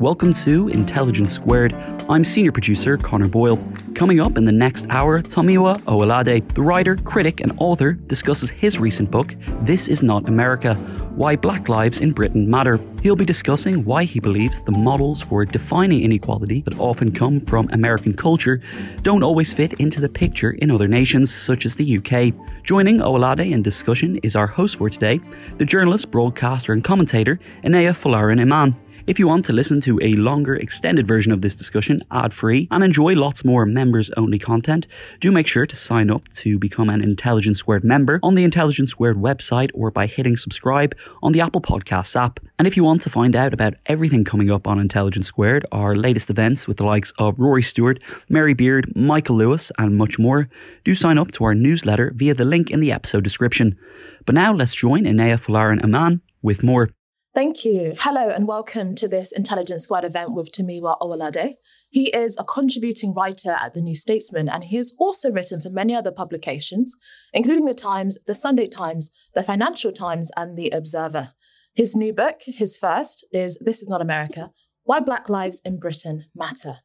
Welcome to Intelligence Squared. I'm senior producer Connor Boyle. Coming up in the next hour, Tomiwa Owolade, the writer, critic, and author, discusses his recent book, This Is Not America Why Black Lives in Britain Matter. He'll be discussing why he believes the models for defining inequality that often come from American culture don't always fit into the picture in other nations, such as the UK. Joining Owolade in discussion is our host for today, the journalist, broadcaster, and commentator, Inaya Folarin Iman. If you want to listen to a longer, extended version of this discussion, ad free, and enjoy lots more members only content, do make sure to sign up to become an Intelligence Squared member on the Intelligence Squared website or by hitting subscribe on the Apple Podcasts app. And if you want to find out about everything coming up on Intelligence Squared, our latest events with the likes of Rory Stewart, Mary Beard, Michael Lewis, and much more, do sign up to our newsletter via the link in the episode description. But now let's join Inaya Folarin Iman with more. Thank you. Hello and welcome to this Intelligence Squared event with Tomiwa Owolade. He is a contributing writer at The New Statesman and he has also written for many other publications, including The Times, The Sunday Times, The Financial Times, and The Observer. His new book, his first, is This Is Not America Why Black Lives in Britain Matter.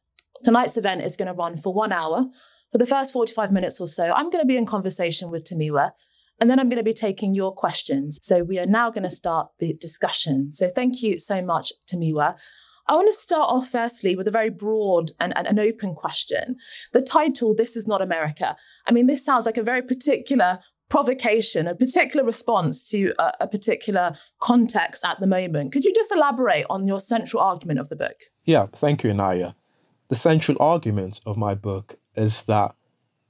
Tonight's event is going to run for one hour. For the first 45 minutes or so, I'm going to be in conversation with Tomiwa and then I'm going to be taking your questions. So we are now going to start the discussion. So thank you so much, Tomiwa. I want to start off firstly with a very broad and, and an open question. The title, This is Not America. I mean, this sounds like a very particular provocation, a particular response to a, a, particular context at the moment. Could you just elaborate on your central argument of the book? Yeah, thank you, Inaya. The central argument of my book is that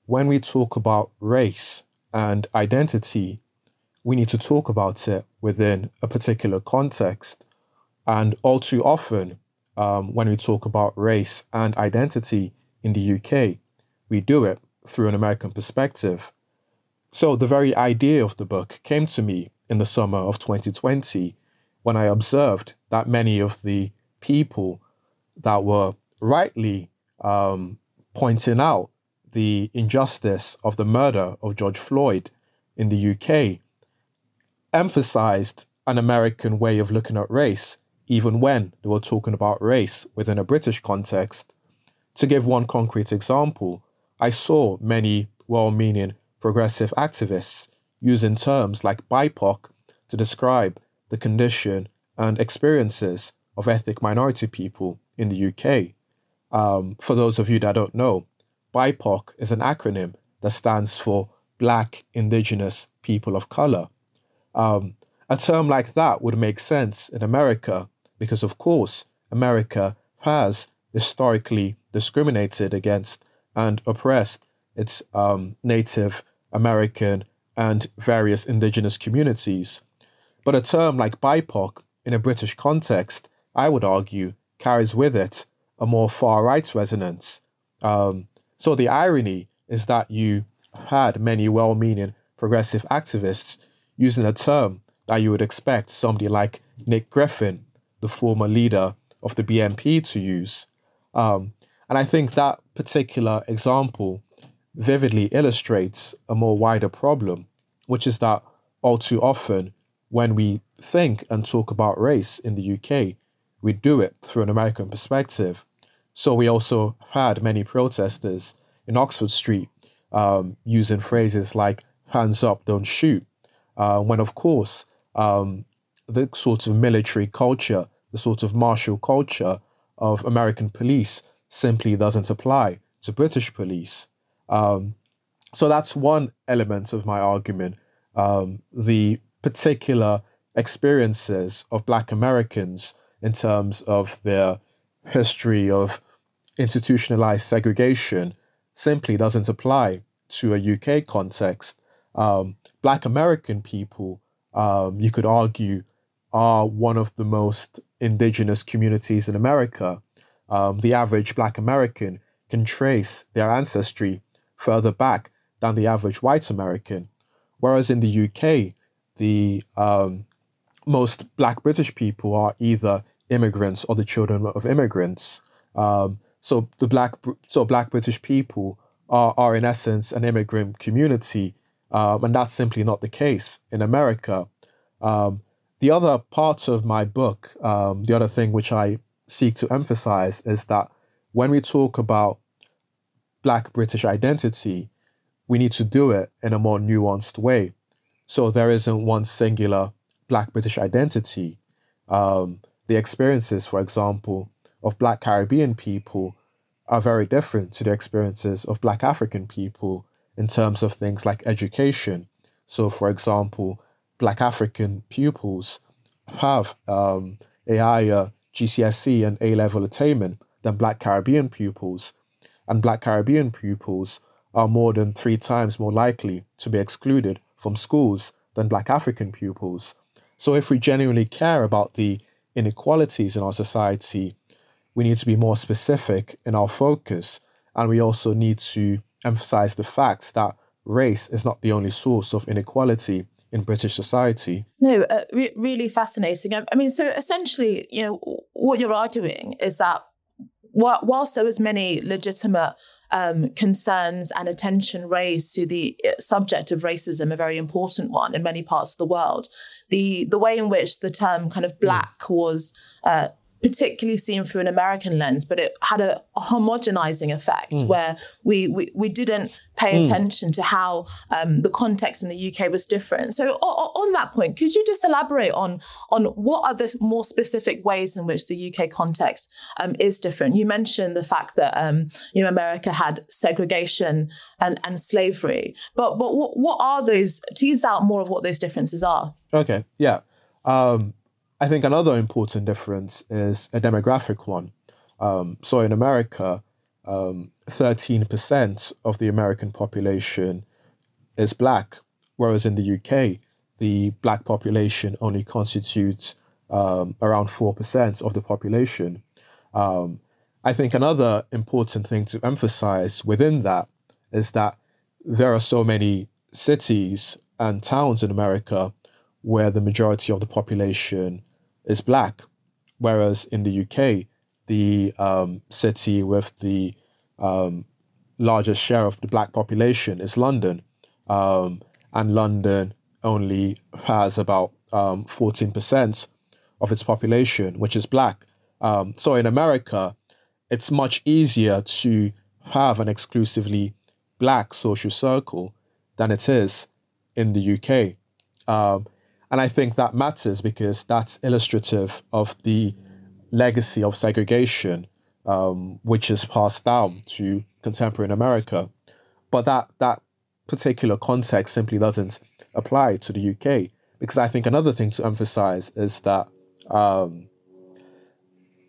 when we talk about race, and identity, we need to talk about it within a particular context. And all too often, um, when we talk about race and identity in the UK, we do it through an American perspective. So, the very idea of the book came to me in the summer of 2020 when I observed that many of the people that were rightly um, pointing out the injustice of the murder of George Floyd in the UK emphasized an American way of looking at race, even when they were talking about race within a British context. To give one concrete example, I saw many well meaning progressive activists using terms like BIPOC to describe the condition and experiences of ethnic minority people in the UK. Um, for those of you that don't know, BIPOC is an acronym that stands for Black Indigenous People of Color. Um, a term like that would make sense in America because, of course, America has historically discriminated against and oppressed its um, Native American and various indigenous communities. But a term like BIPOC in a British context, I would argue, carries with it a more far right resonance. Um, so the irony is that you had many well meaning progressive activists using a term that you would expect somebody like Nick Griffin, the former leader of the BNP, to use. Um, and I think that particular example vividly illustrates a more wider problem, which is that all too often, when we think and talk about race in the UK, we do it through an American perspective. So we also had many protesters in Oxford Street um, using phrases like hands up, don't shoot, uh, when of course um, the sort of military culture, the sort of martial culture of American police simply doesn't apply to British police. Um, so that's one element of my argument. Um, the particular experiences of Black Americans in terms of their history of institutionalized segregation simply doesn't apply to a UK context. Um, Black American people, um, you could argue, are one of the most indigenous communities in America. Um, the average Black American can trace their ancestry further back than the average white American. Whereas in the UK, the um, most Black British people are either immigrants or the children of immigrants. Um, so the Black so Black British people are, are in essence an immigrant community, um, and that's simply not the case in America. Um, the other part of my book, um, the other thing which I seek to emphasize is that when we talk about Black British identity, we need to do it in a more nuanced way. So there isn't one singular Black British identity. Um, the experiences, for example, of Black Caribbean people are very different to the experiences of Black African people in terms of things like education. So, for example, Black African pupils have um, a higher GCSE and A level attainment than Black Caribbean pupils, and Black Caribbean pupils are more than three times more likely to be excluded from schools than Black African pupils. So, if we genuinely care about the inequalities in our society, we need to be more specific in our focus, and we also need to emphasize the fact that race is not the only source of inequality in British society. No, uh, re- really fascinating. I, I mean, so essentially, you know, what you're arguing is that whilst there was many legitimate um, concerns and attention raised to the uh, subject of racism, a very important one in many parts of the world, the the way in which the term kind of hmm. black was uh, particularly seen through an American lens, but it had a, homogenizing effect mm. where we, we, we didn't pay mm. attention to how um, the context in the UK was different. So o- on that point, could you just elaborate on on what are the more specific ways in which the UK context um, is different? You mentioned the fact that um, you know America had segregation and, and slavery, but but what, what are those? Tease out more of what those differences are. Okay, yeah. Um, I think another important difference is a demographic one. Um, so in America, um, 13% of the American population is black, whereas in the UK, the black population only constitutes um, around 4% of the population. Um, I think another important thing to emphasize within that is that there are so many cities and towns in America where the majority of the population is black, whereas in the UK, the um, city with the um, largest share of the black population is London, um, and London only has about 14% um, of its population, which is black. Um, so in America, it's much easier to have an exclusively black social circle than it is in the UK. Um, and I think that matters because that's illustrative of the legacy of segregation, um, which is passed down to contemporary America. But that, that particular context simply doesn't apply to the UK. Because I think another thing to emphasize is that um,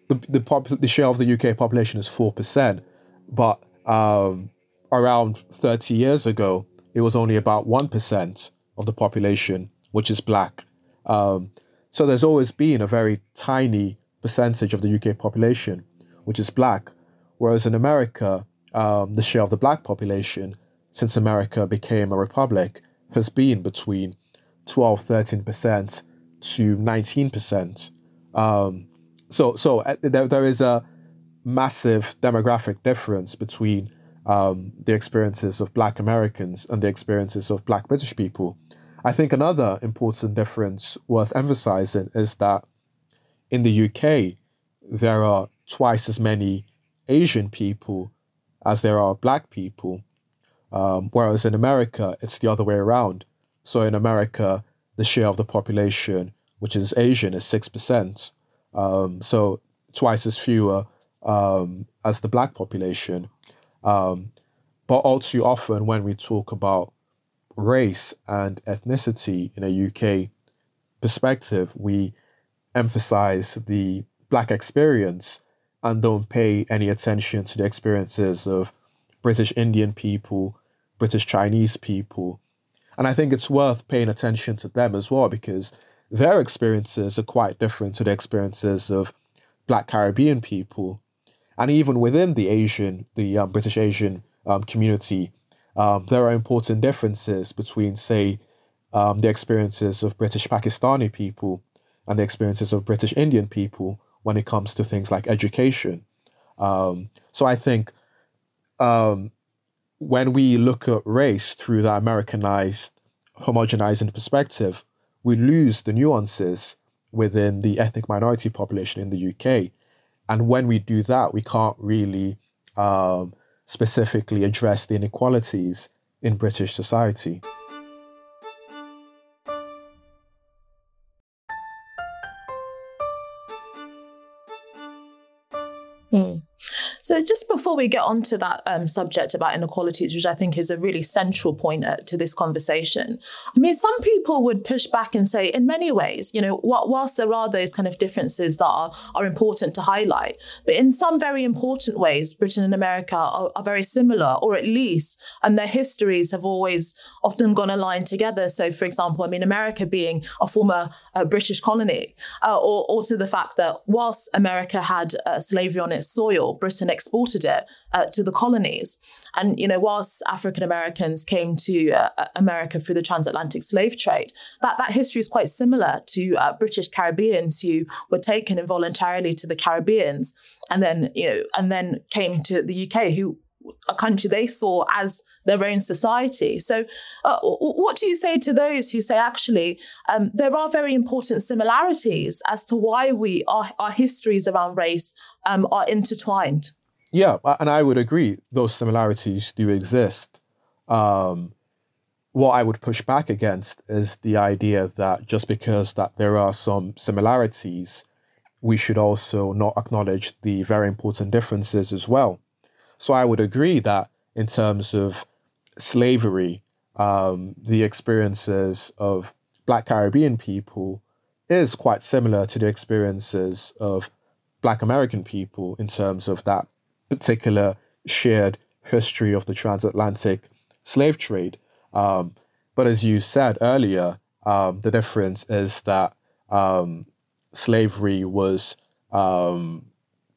the, the, pop, the share of the UK population is 4%, but um, around 30 years ago, it was only about 1% of the population which is black. Um, so there's always been a very tiny percentage of the UK population which is black, whereas in America, um, the share of the black population since America became a republic has been between 12, 13% to 19%. Um, so so uh, there, there is a massive demographic difference between um, the experiences of black Americans and the experiences of black British people. I think another important difference worth emphasizing is that in the UK, there are twice as many Asian people as there are black people, um, whereas in America, it's the other way around. So in America, the share of the population which is Asian is 6%, um, so twice as fewer um, as the black population. Um, but all too often, when we talk about race and ethnicity in a UK perspective, we emphasize the black experience and don't pay any attention to the experiences of British Indian people, British Chinese people. And I think it's worth paying attention to them as well because their experiences are quite different to the experiences of Black Caribbean people. And even within the Asian, the um, British Asian um, community, um, there are important differences between, say, um, the experiences of British Pakistani people and the experiences of British Indian people when it comes to things like education. Um, so I think um, when we look at race through the Americanized, homogenizing perspective, we lose the nuances within the ethnic minority population in the UK. And when we do that, we can't really um, specifically address the inequalities in British society. So, just before we get onto that um, subject about inequalities, which I think is a really central point uh, to this conversation, I mean, some people would push back and say, in many ways, you know, whilst there are those kind of differences that are, are important to highlight, but in some very important ways, Britain and America are, are very similar, or at least, and their histories have always often gone aligned together. So, for example, I mean, America being a former uh, British colony, uh, or, or to the fact that whilst America had uh, slavery on its soil, Britain exported it uh, to the colonies. And, you know, whilst African Americans came to uh, America through the transatlantic slave trade, that, that history is quite similar to uh, British Caribbeans who were taken involuntarily to the Caribbeans and then, you know, and then came to the UK who a country they saw as their own society. So, uh, what do you say to those who say actually um, there are very important similarities as to why we our, our histories around race um, are intertwined? Yeah, and I would agree those similarities do exist. Um, what I would push back against is the idea that just because that there are some similarities, we should also not acknowledge the very important differences as well. So I would agree that in terms of slavery, um, the experiences of Black Caribbean people is quite similar to the experiences of Black American people in terms of that particular shared history of the transatlantic slave trade. Um, but as you said earlier, um, the difference is that um, slavery was um,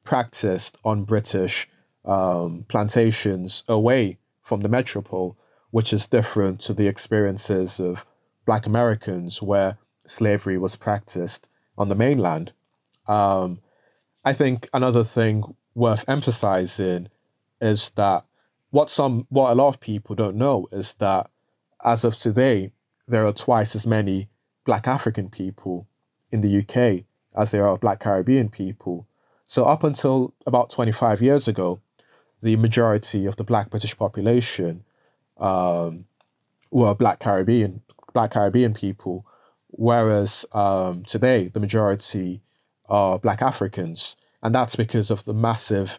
practiced on British um, plantations away from the metropole, which is different to the experiences of Black Americans where slavery was practiced on the mainland. Um, I think another thing worth emphasizing is that what some what a lot of people don't know is that as of today there are twice as many black african people in the UK as there are black caribbean people. So up until about 25 years ago the majority of the black british population um, were black caribbean black caribbean people whereas um, today the majority are black africans and that's because of the massive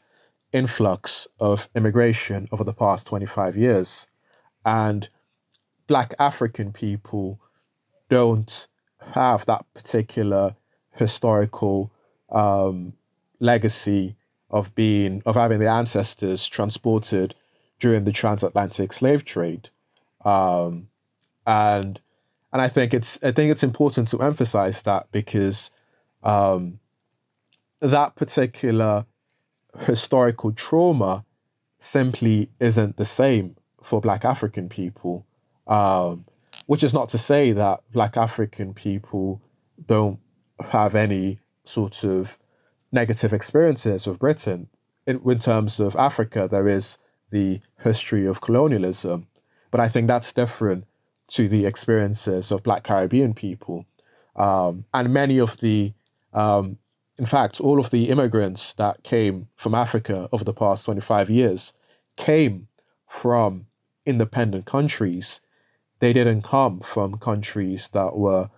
influx of immigration over the past 25 years. And Black African people don't have that particular historical um, legacy of being of having their ancestors transported during the transatlantic slave trade, um, and and I think it's I think it's important to emphasize that because um, that particular historical trauma simply isn't the same for Black African people. Um, which is not to say that Black African people don't have any sort of negative experiences with Britain. In, in terms of Africa, there is the history of colonialism, but I think that's different to the experiences of Black Caribbean people. Um, and many of the um, in fact, all of the immigrants that came from Africa over the past 25 years came from independent countries. They didn't come from countries that were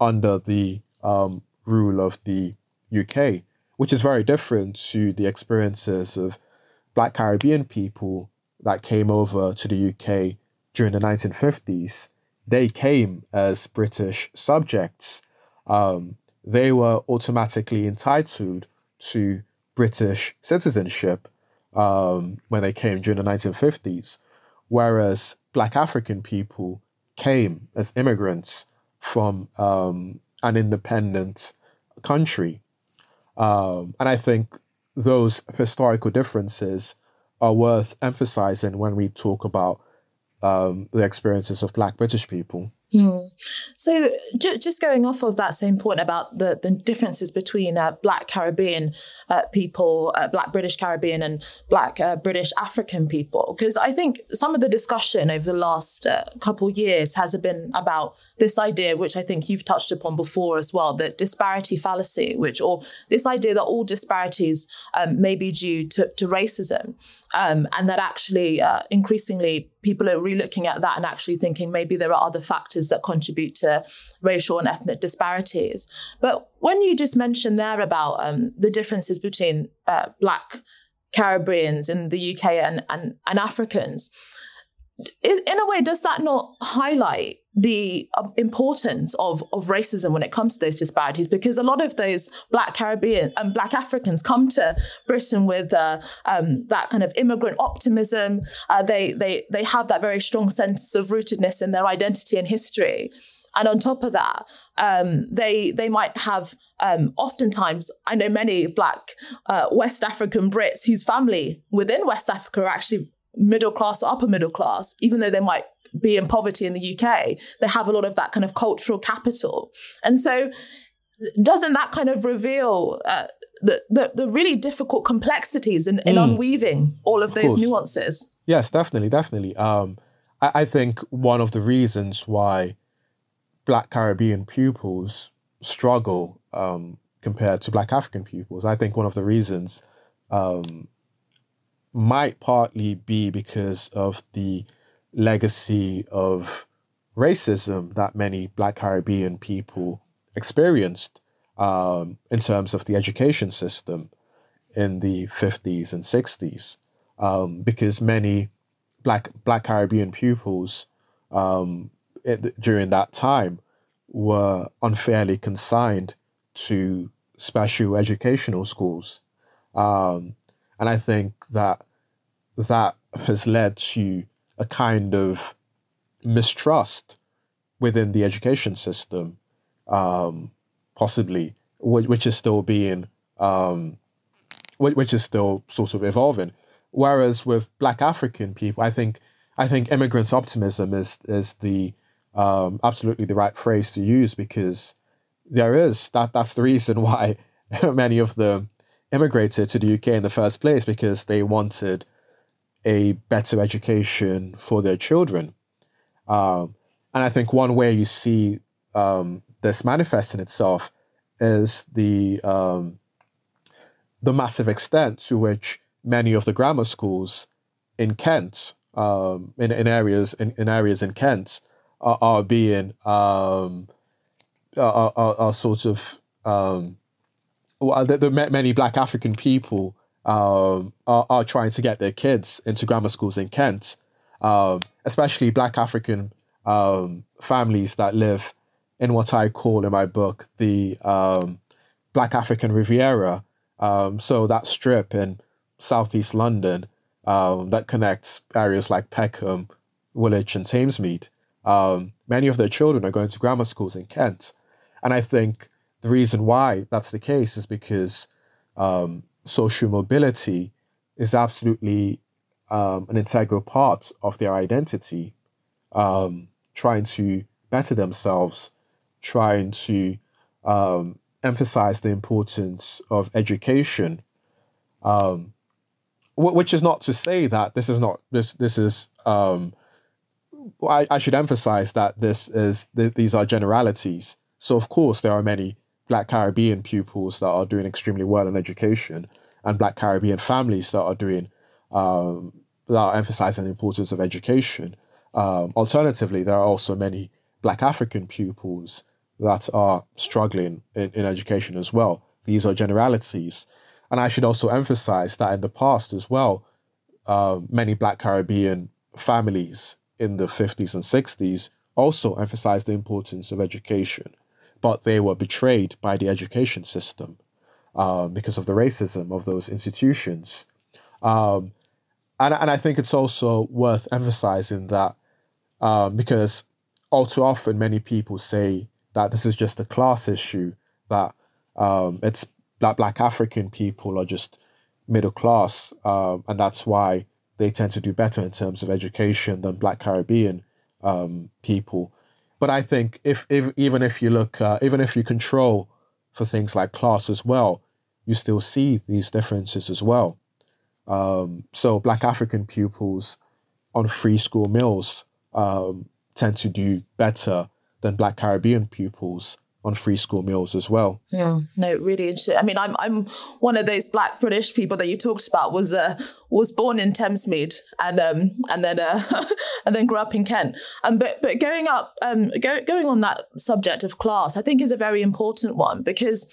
under the um, rule of the UK, which is very different to the experiences of Black Caribbean people that came over to the UK during the 1950s. They came as British subjects. Um, they were automatically entitled to British citizenship um, when they came during the 1950s, whereas Black African people came as immigrants from um, an independent country. Um, and I think those historical differences are worth emphasizing when we talk about um, the experiences of Black British people. Mm. So, j- just going off of that same point about the, the differences between uh, Black Caribbean uh, people, uh, Black British Caribbean, and Black uh, British African people, because I think some of the discussion over the last uh, couple years has been about this idea, which I think you've touched upon before as well, the disparity fallacy, which or this idea that all disparities um, may be due to, to racism, um, and that actually uh, increasingly people are re-looking at that and actually thinking maybe there are other factors that contribute to racial and ethnic disparities. But when you just mentioned there about um, the differences between uh, Black Caribbeans in the UK and, and, and Africans, is, in a way, does that not highlight the um, importance of, of racism when it comes to those disparities? Because a lot of those Black Caribbean and um, Black Africans come to Britain with uh, um, that kind of immigrant optimism. Uh, they, they, they have that very strong sense of rootedness in their identity and history. And on top of that, um, they they might have um, oftentimes I know many Black uh, West African Brits whose family within West Africa are actually middle class or upper middle class, even though they might be in poverty in the UK, they have a lot of that kind of cultural capital. And so, doesn't that kind of reveal uh, the, the, the really difficult complexities in, in mm. unweaving all of, of those course. nuances? Yes, definitely, definitely. Um, I, I think one of the reasons why Black Caribbean pupils struggle um, compared to Black African pupils, I think one of the reasons um, might partly be because of the legacy of racism that many Black Caribbean people experienced um, in terms of the education system in the 50s and 60s, um, because many Black Black Caribbean pupils um, it, during that time were unfairly consigned to special educational schools. Um, and I think that that has led to a kind of mistrust within the education system, um, possibly, which, which, is still being, um, which, which is still sort of evolving. Whereas with Black African people, I think I think immigrant optimism is is the um, absolutely the right phrase to use because there is that that's the reason why many of them immigrated to the UK in the first place because they wanted a better education for their children. Um, and I think one way you see um, this manifesting itself is the um, the massive extent to which many of the grammar schools in Kent, um, in, in areas in, in areas in Kent, are, are being um, are, are, are, sort of um, well, the, the many Black African people um, are, are, trying to get their kids into grammar schools in Kent, um, especially Black African um, families that live in what I call in my book the um, Black African Riviera. Um, so that strip in southeast London um, that connects areas like Peckham, Woolwich, and Thamesmead. many of their children are going to grammar schools in Kent, and I think the reason why that's the case is because um, social mobility is absolutely um, an integral part of their identity, um, trying to better themselves, trying to um, emphasize the importance of education. Um, which is not to say that this is not this this is um, I, I should emphasize that this is th- these are generalities. So of course there are many Black Caribbean pupils that are doing extremely well in education, and Black Caribbean families that are doing um, that are emphasizing the importance of education. Um, alternatively, there are also many Black African pupils that are struggling in, in education as well. these are generalities. And I should also emphasize that in the past as well, uh, many Black Caribbean families in the 50s and 60s also emphasized the importance of education, but they were betrayed by the education system uh, because of the racism of those institutions. Um, and, and I think it's also worth emphasizing that uh, because all too often many people say that this is just a class issue, that um, it's that black African people are just middle class, um, and that's why they tend to do better in terms of education than black Caribbean um, people. But I think if, if even if you look, uh, even if you control for things like class as well, you still see these differences as well. Um, so black African pupils on free school meals um, tend to do better than black Caribbean pupils on free school meals as well. Yeah, no, really interesting. I mean, I'm I'm one of those Black British people that you talked about. Was uh, was born in Thamesmead and um and then uh, and then grew up in Kent. Um, but but going up um go, going on that subject of class, I think is a very important one because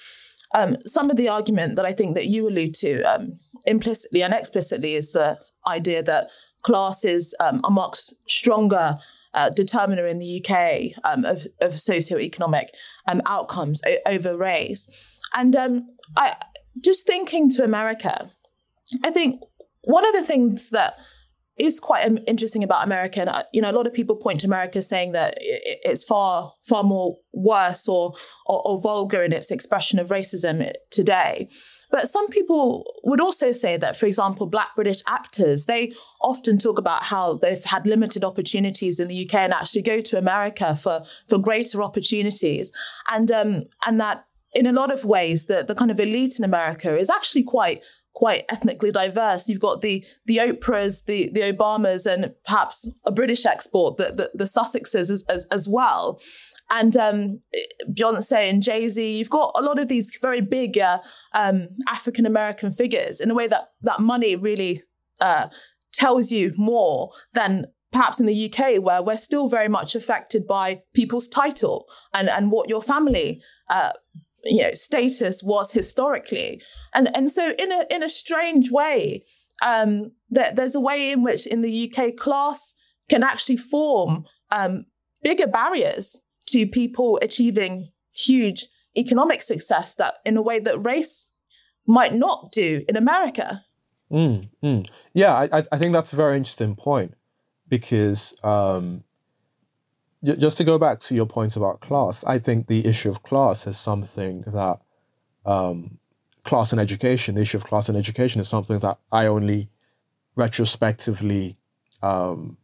um some of the argument that I think that you allude to um implicitly and explicitly is the idea that class is um, amongst stronger uh, determiner in the UK um, of, of socioeconomic um, outcomes o- over race. And um, I just thinking to America, I think one of the things that is quite interesting about America, and uh, you know, a lot of people point to America saying that it's far, far more worse or, or, or vulgar in its expression of racism today. But some people would also say that, for example, Black British actors, they often talk about how they've had limited opportunities in the UK and actually go to America for, for greater opportunities. And, um, and that in a lot of ways, the, the kind of elite in America is actually quite quite ethnically diverse. You've got the the Oprahs, the the Obamas, and perhaps a British export, the the, the Sussexes as, as, as well and um, Beyonce and Jay Z. You've got a lot of these very big uh, um, African American figures in a way that that money really uh, tells you more than perhaps in the UK, where we're still very much affected by people's title and and what your family. Uh, you know, status was historically, and and so in a in a strange way, um, there's a way in which in the UK class can actually form um, bigger barriers to people achieving huge economic success that in a way that race might not do in America. Mm, mm. Yeah, I, I think that's a very interesting point because um, just to go back to your point about class, I think the issue of class is something that um, class and education, the issue of class and education is something that I only retrospectively um,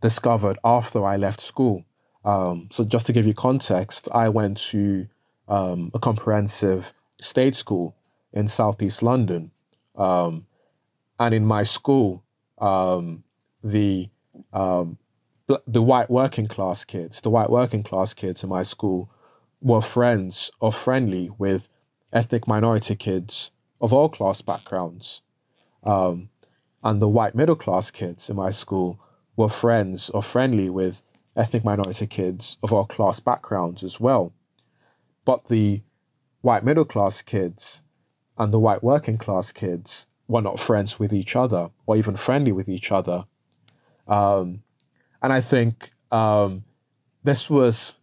discovered after I left school. Um, so just to give you context, I went to um, a comprehensive state school in southeast London, um, and in my school, um, the um, the white working class kids, the white working class kids in my school, were friends or friendly with ethnic minority kids of all class backgrounds, um, and the white middle class kids in my school were friends or friendly with ethnic minority kids of all class backgrounds as well. But the white middle class kids and the white working class kids were not friends with each other or even friendly with each other. Um, and I think um, this was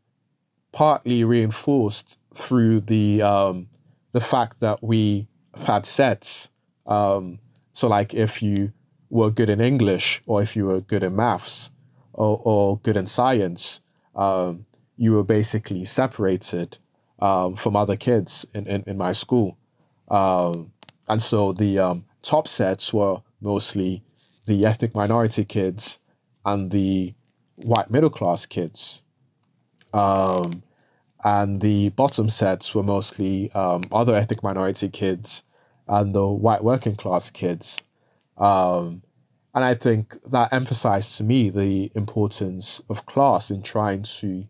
partly reinforced through the um, the fact that we had sets. Um, so, like, if you were good in English or if you were good in maths, or, or good in science, um, you were basically separated um, from other kids in, in, in my school. Um, and so the um, top sets were mostly the ethnic minority kids and the white middle class kids. Um, and the bottom sets were mostly um, other ethnic minority kids and the white working class kids. Um, and I think that emphasized to me the importance of class in trying to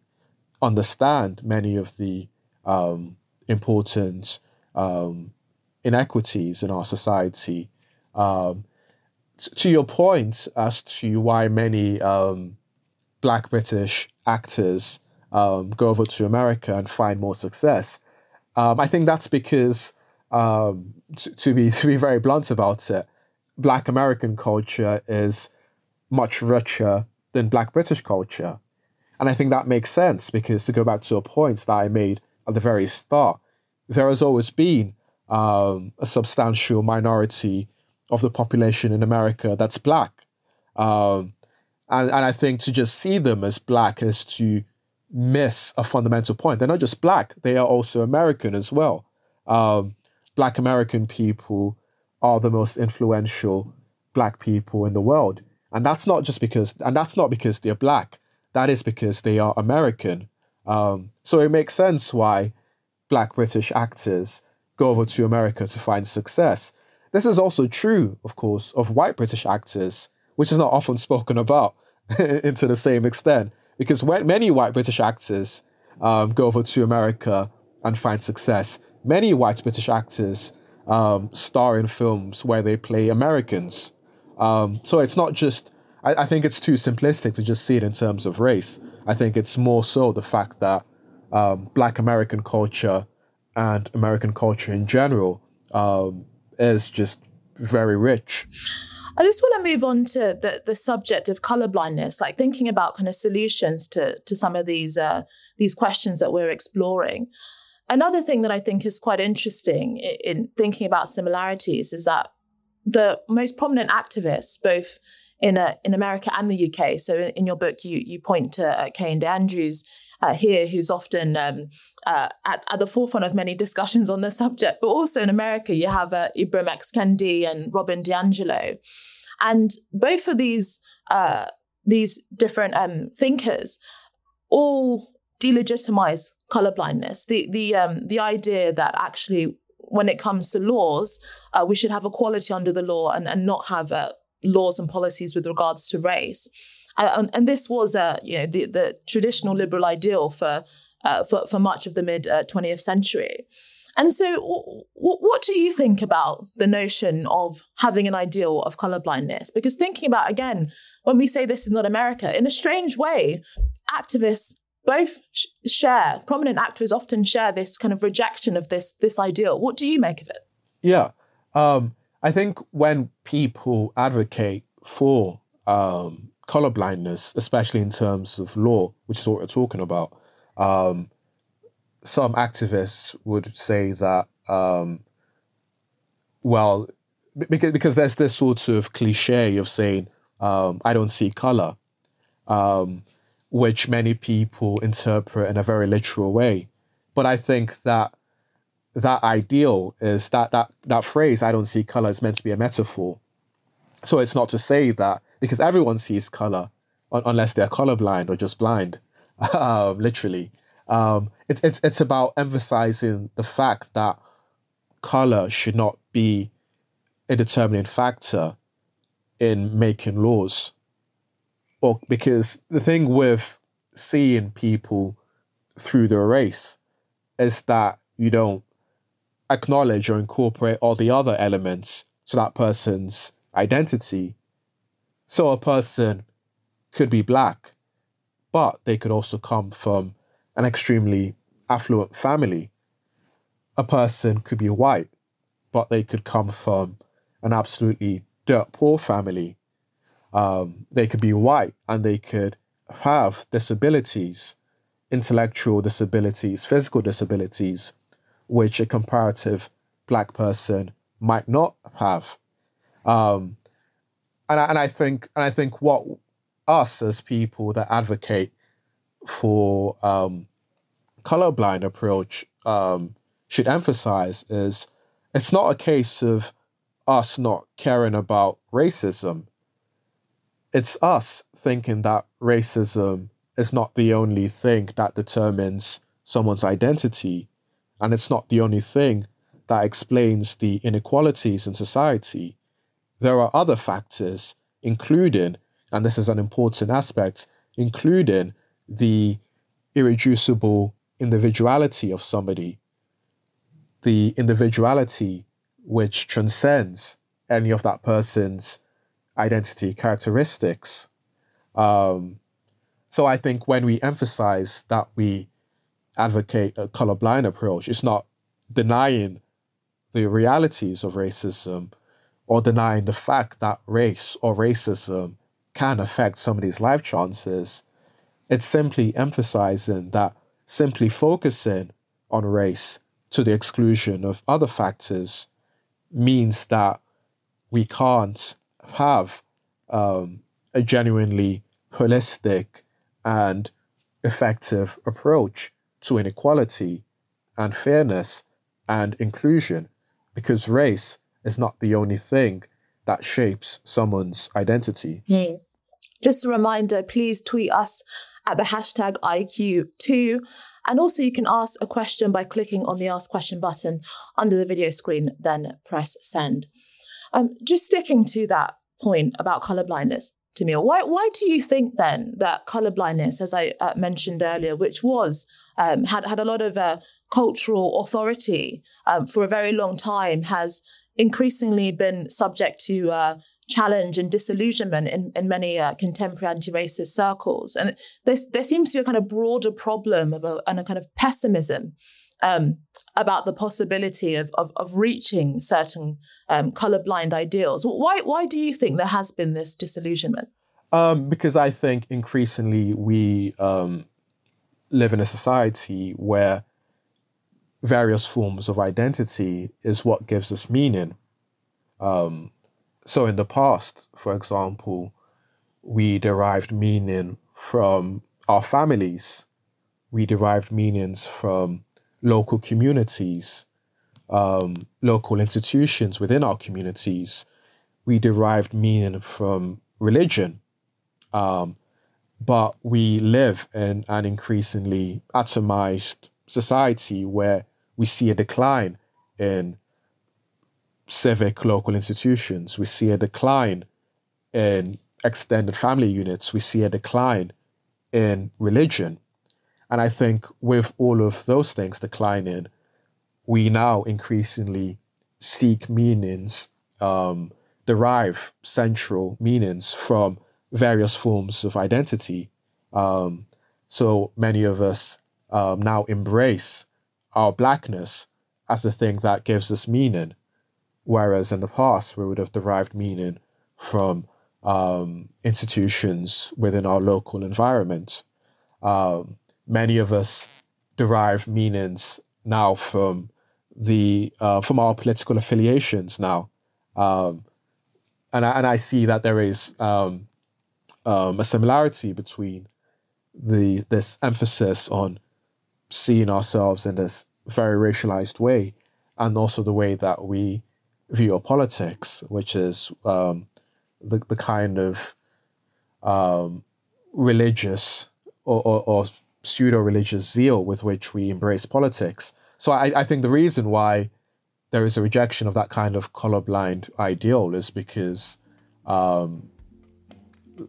understand many of the um, important um, inequities in our society. Um, to your point as to why many um, Black British actors um, go over to America and find more success, um, I think that's because to be to be very blunt about it, Black American culture is much richer than Black British culture, and I think that makes sense because to go back to a point that I made at the very start, there has always been um, a substantial minority of the population in America that's black. Um, and, and I think to just see them as black is to miss a fundamental point. They're not just black, they are also American as well. Um, black American people are the most influential black people in the world. And that's not just because, and that's not because they're black. That is because they are American. Um, so it makes sense why black British actors go over to America to find success. This is also true, of course, of white British actors, which is not often spoken about into the same extent. Because when many white British actors um, go over to America and find success, many white British actors um, star in films where they play Americans. Um, so it's not just, I, I, think it's too simplistic to just see it in terms of race. I think it's more so the fact that um, Black American culture and American culture in general um, is just very rich. I just want to move on to the, the subject of colorblindness, like thinking about kind of solutions to, to some of these uh, these questions that we're exploring. Another thing that I think is quite interesting in, in thinking about similarities is that the most prominent activists, both in uh, in America and the UK. So in, in, your book, you you point to uh, Kehinde Andrews uh, here, who's often um, uh, at, at the forefront of many discussions on the subject. But also in America, you have uh, Ibram X. Kendi and Robin DiAngelo, and both of these uh, these different um, thinkers all delegitimize colorblindness. The the um, the idea that actually when it comes to laws, uh, we should have equality under the law and, and not have uh, laws and policies with regards to race. Uh, and, this was, uh, you know, the, the traditional liberal ideal for, uh, for, for much of the mid 20th uh, century. And so, w- what do you think about the notion of having an ideal of colorblindness? Because thinking about, again, when we say this is not America, in a strange way, activists both sh- share, prominent actors often share this kind of rejection of this, this ideal. What do you make of it? Yeah. Um, I think when people advocate for um, colorblindness, especially in terms of law, which is what we're talking about, um, some activists would say that, um, well, because because there's this sort of cliche of saying, um, "I don't see color," um, which many people interpret in a very literal way. But I think that that ideal is that that that phrase "I don't see color" is meant to be a metaphor. So it's not to say that because everyone sees color, un- unless they're colorblind or just blind, um, literally. Um, it's it's it's about emphasizing the fact that color should not be a determining factor in making laws. Or because the thing with seeing people through their race is that you don't acknowledge or incorporate all the other elements to that person's identity. So a person could be black, but they could also come from an extremely affluent family. A person could be white, but they could come from an absolutely dirt poor family. Um, they could be white and they could have disabilities, intellectual disabilities, physical disabilities, which a comparative black person might not have. Um, and I, and I think and I think what us as people that advocate for um, colorblind approach um, should emphasize is it's not a case of us not caring about racism. It's us thinking that racism is not the only thing that determines someone's identity, and it's not the only thing that explains the inequalities in society. There are other factors, including, and this is an important aspect, including the irreducible individuality of somebody, the individuality which transcends any of that person's identity characteristics. Um, so I think when we emphasize that we advocate a colorblind approach, it's not denying the realities of racism or denying the fact that race or racism can affect somebody's life chances. It's simply emphasizing that simply focusing on race to the exclusion of other factors means that we can't have um, a genuinely holistic and effective approach to inequality and fairness and inclusion because race is not the only thing that shapes someone's identity. Mm. Just a reminder please tweet us at the hashtag IQ2. And also, you can ask a question by clicking on the Ask Question button under the video screen, then press send. Um, just sticking to that point about colorblindness, Tomiwa, why, why do you think then that colorblindness, as I uh, mentioned earlier, which was um, had, had a lot of uh, cultural authority um, for a very long time, has increasingly been subject to uh, challenge and disillusionment in, in many uh, contemporary anti-racist circles. And there's, there seems to be a kind of broader problem of a, and a kind of pessimism um, about the possibility of, of, of reaching certain um, colorblind ideals. Why, why do you think there has been this disillusionment? Um, because I think increasingly we um, live in a society where various forms of identity is what gives us meaning. Um, so in the past, for example, we derived meaning from our families. We derived meanings from local communities, um, local institutions within our communities. We derived meaning from religion. Um, but we live in an increasingly atomized society where we see a decline in civic local institutions. We see a decline in extended family units. We see a decline in religion. And I think with all of those things declining, we now increasingly seek meanings, um, derive central meanings from various forms of identity. Um, so many of us um, now embrace our blackness as the thing that gives us meaning. Whereas in the past, we would have derived meaning from um, institutions within our local environment. Um, many of us derive meanings now from the uh, from our political affiliations now, um, and I, and I see that there is um, um, a similarity between the this emphasis on seeing ourselves in this very racialized way, and also the way that we view our politics, which is um, the the kind of um, religious or, or, or pseudo religious zeal with which we embrace politics. So I, I think the reason why there is a rejection of that kind of colorblind ideal is because um,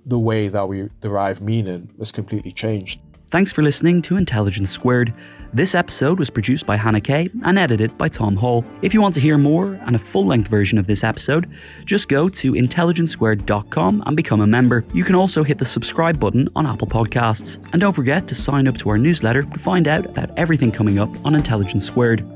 the way that we derive meaning was completely changed. Thanks for listening to Intelligence Squared. This episode was produced by Hannah Kay and edited by Tom Hall. If you want to hear more and a full length version of this episode, just go to intelligencesquared.com and become a member. You can also hit the subscribe button on Apple Podcasts. And don't forget to sign up to our newsletter to find out about everything coming up on Intelligence Squared.